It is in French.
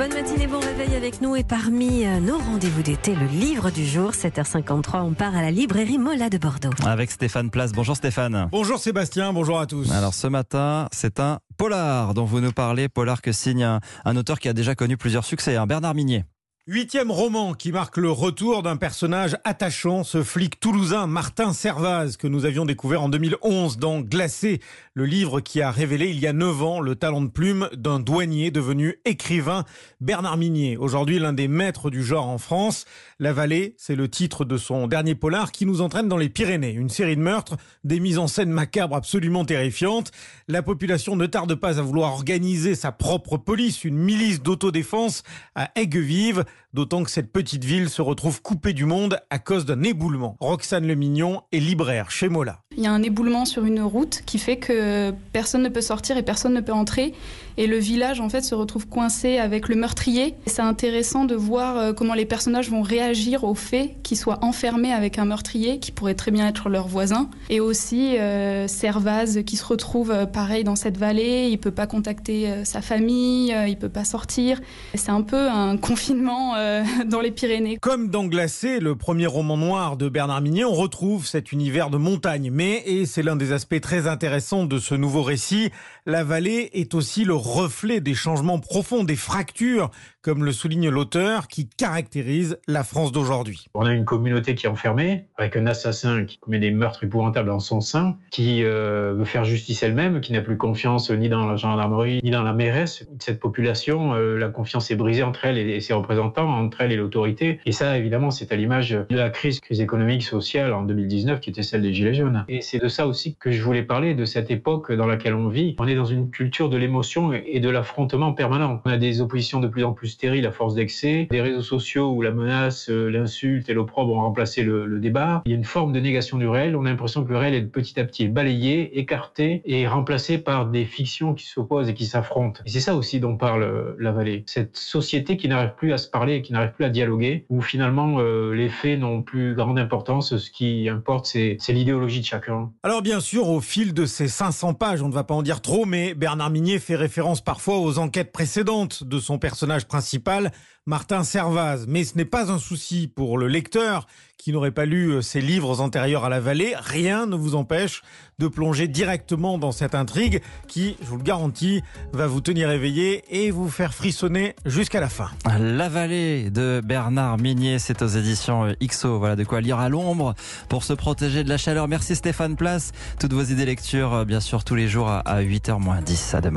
Bonne matinée, bon réveil avec nous et parmi euh, nos rendez-vous d'été, le livre du jour, 7h53, on part à la librairie Mola de Bordeaux. Avec Stéphane Place. Bonjour Stéphane. Bonjour Sébastien, bonjour à tous. Alors ce matin, c'est un polar dont vous nous parlez, polar que signe un, un auteur qui a déjà connu plusieurs succès, hein, Bernard Minier. Huitième roman qui marque le retour d'un personnage attachant, ce flic toulousain Martin Servaz que nous avions découvert en 2011 dans Glacé, le livre qui a révélé il y a neuf ans le talent de plume d'un douanier devenu écrivain Bernard Minier, aujourd'hui l'un des maîtres du genre en France. La vallée, c'est le titre de son dernier polar qui nous entraîne dans les Pyrénées, une série de meurtres, des mises en scène macabres absolument terrifiantes. La population ne tarde pas à vouloir organiser sa propre police, une milice d'autodéfense à Aigues-Vives. D'autant que cette petite ville se retrouve coupée du monde à cause d'un éboulement. Roxane Le Mignon est libraire chez Mola. Il y a un éboulement sur une route qui fait que personne ne peut sortir et personne ne peut entrer. Et le village, en fait, se retrouve coincé avec le meurtrier. C'est intéressant de voir euh, comment les personnages vont réagir au fait qu'ils soient enfermés avec un meurtrier qui pourrait très bien être leur voisin. Et aussi euh, Servaz qui se retrouve euh, pareil dans cette vallée. Il peut pas contacter sa famille, il peut pas sortir. C'est un peu un confinement euh, dans les Pyrénées. Comme dans Glacé, le premier roman noir de Bernard Minier, on retrouve cet univers de montagne. Mais, et c'est l'un des aspects très intéressants de ce nouveau récit, la vallée est aussi le reflet des changements profonds, des fractures, comme le souligne l'auteur, qui caractérisent la France d'aujourd'hui. On a une communauté qui est enfermée, avec un assassin qui commet des meurtres épouvantables dans son sein, qui euh, veut faire justice elle-même, qui n'a plus confiance ni dans la gendarmerie, ni dans la mairesse. Cette population, euh, la confiance est brisée entre elle et ses représentants, entre elle et l'autorité. Et ça, évidemment, c'est à l'image de la crise économique, sociale en 2019, qui était celle des Gilets jaunes. Et c'est de ça aussi que je voulais parler, de cette époque dans laquelle on vit. On est dans une culture de l'émotion et de l'affrontement permanent. On a des oppositions de plus en plus stériles à force d'excès, des réseaux sociaux où la menace, euh, l'insulte et l'opprobre ont remplacé le, débat. Il y a une forme de négation du réel. On a l'impression que le réel est petit à petit balayé, écarté et remplacé par des fictions qui s'opposent et qui s'affrontent. Et c'est ça aussi dont parle euh, la vallée. Cette société qui n'arrive plus à se parler, qui n'arrive plus à dialoguer, où finalement euh, les faits n'ont plus grande importance. Ce qui importe, c'est l'idéologie de chacun. Alors bien sûr, au fil de ces 500 pages, on ne va pas en dire trop, mais Bernard Minier fait référence parfois aux enquêtes précédentes de son personnage principal, Martin Servaz. Mais ce n'est pas un souci pour le lecteur qui n'aurait pas lu ses livres antérieurs à la vallée. Rien ne vous empêche de plonger directement dans cette intrigue qui, je vous le garantis, va vous tenir éveillé et vous faire frissonner jusqu'à la fin. La vallée de Bernard Minier, c'est aux éditions XO. Voilà de quoi lire à l'ombre pour se protéger de la chaleur. Merci Stéphane Place. Toutes vos idées lecture, bien sûr, tous les jours à 8h moins 10. À demain.